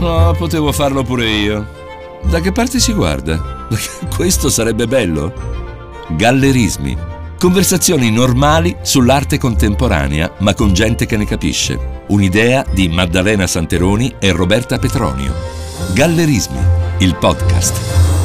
No, potevo farlo pure io. Da che parte si guarda? Questo sarebbe bello? Gallerismi. Conversazioni normali sull'arte contemporanea, ma con gente che ne capisce. Un'idea di Maddalena Santeroni e Roberta Petronio. Gallerismi, il podcast.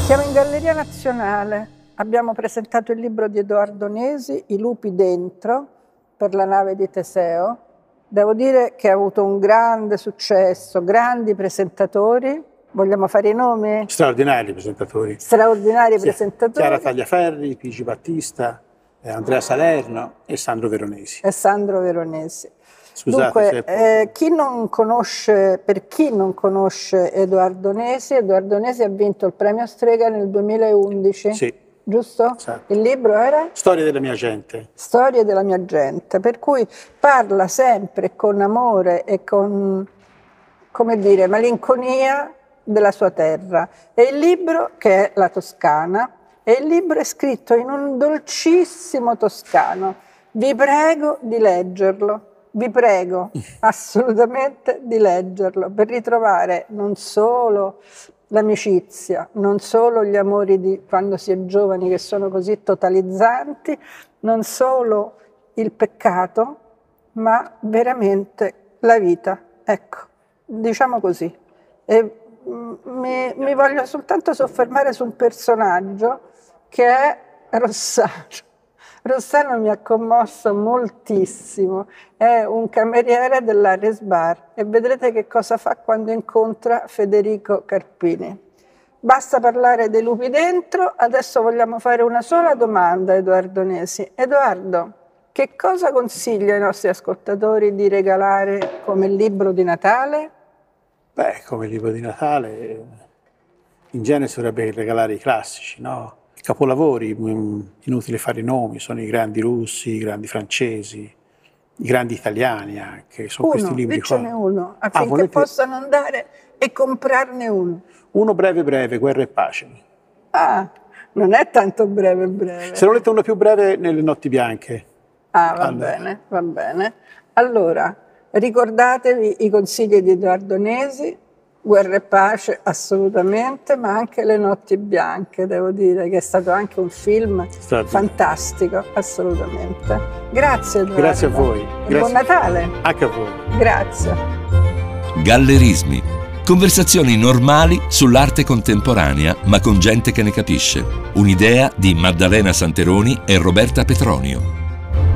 Siamo in Galleria Nazionale. Abbiamo presentato il libro di Edoardo Nesi, I lupi dentro, per la nave di Teseo Devo dire che ha avuto un grande successo, grandi presentatori. Vogliamo fare i nomi? Straordinari presentatori. Straordinari sì. presentatori. Chiara Tagliaferri, Pigi Battista, eh, Andrea Salerno e Sandro Veronesi. E Sandro Veronesi. Scusate, Dunque, eh, chi conosce, per chi non conosce Edoardo Nesi, Edoardo Nesi ha vinto il premio Strega nel 2011. Sì giusto? Esatto. Il libro era? Storia della mia gente. Storia della mia gente, per cui parla sempre con amore e con, come dire, malinconia della sua terra. E il libro, che è La Toscana, e il libro è scritto in un dolcissimo toscano. Vi prego di leggerlo, vi prego assolutamente di leggerlo per ritrovare non solo l'amicizia, non solo gli amori di quando si è giovani che sono così totalizzanti, non solo il peccato, ma veramente la vita. Ecco, diciamo così. E mm, mi, mi voglio soltanto soffermare su un personaggio che è Rossano. Rossano mi ha commosso moltissimo, è un cameriere dell'Ares Bar e vedrete che cosa fa quando incontra Federico Carpini. Basta parlare dei lupi dentro, adesso vogliamo fare una sola domanda a Edoardo Nesi. Edoardo, che cosa consiglia ai nostri ascoltatori di regalare come libro di Natale? Beh, come libro di Natale in genere si dovrebbe regalare i classici, no? Capolavori, mm, inutile fare i nomi, sono i grandi russi, i grandi francesi, i grandi italiani anche, sono uno, questi libri qua. uno, ah, affinché ah, possano andare e comprarne uno. Uno breve breve, Guerra e pace. Ah, non è tanto breve breve. Se l'ho letto uno più breve, Nelle notti bianche. Ah, va allora. bene, va bene. Allora, ricordatevi i consigli di Edoardo Nesi, Guerra e pace assolutamente, ma anche Le notti bianche, devo dire che è stato anche un film stato. fantastico, assolutamente. Grazie Eduardo. Grazie a voi. Grazie. Buon Natale. Anche a voi. Grazie. Gallerismi. Conversazioni normali sull'arte contemporanea, ma con gente che ne capisce. Un'idea di Maddalena Santeroni e Roberta Petronio.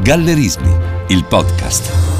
Gallerismi, il podcast.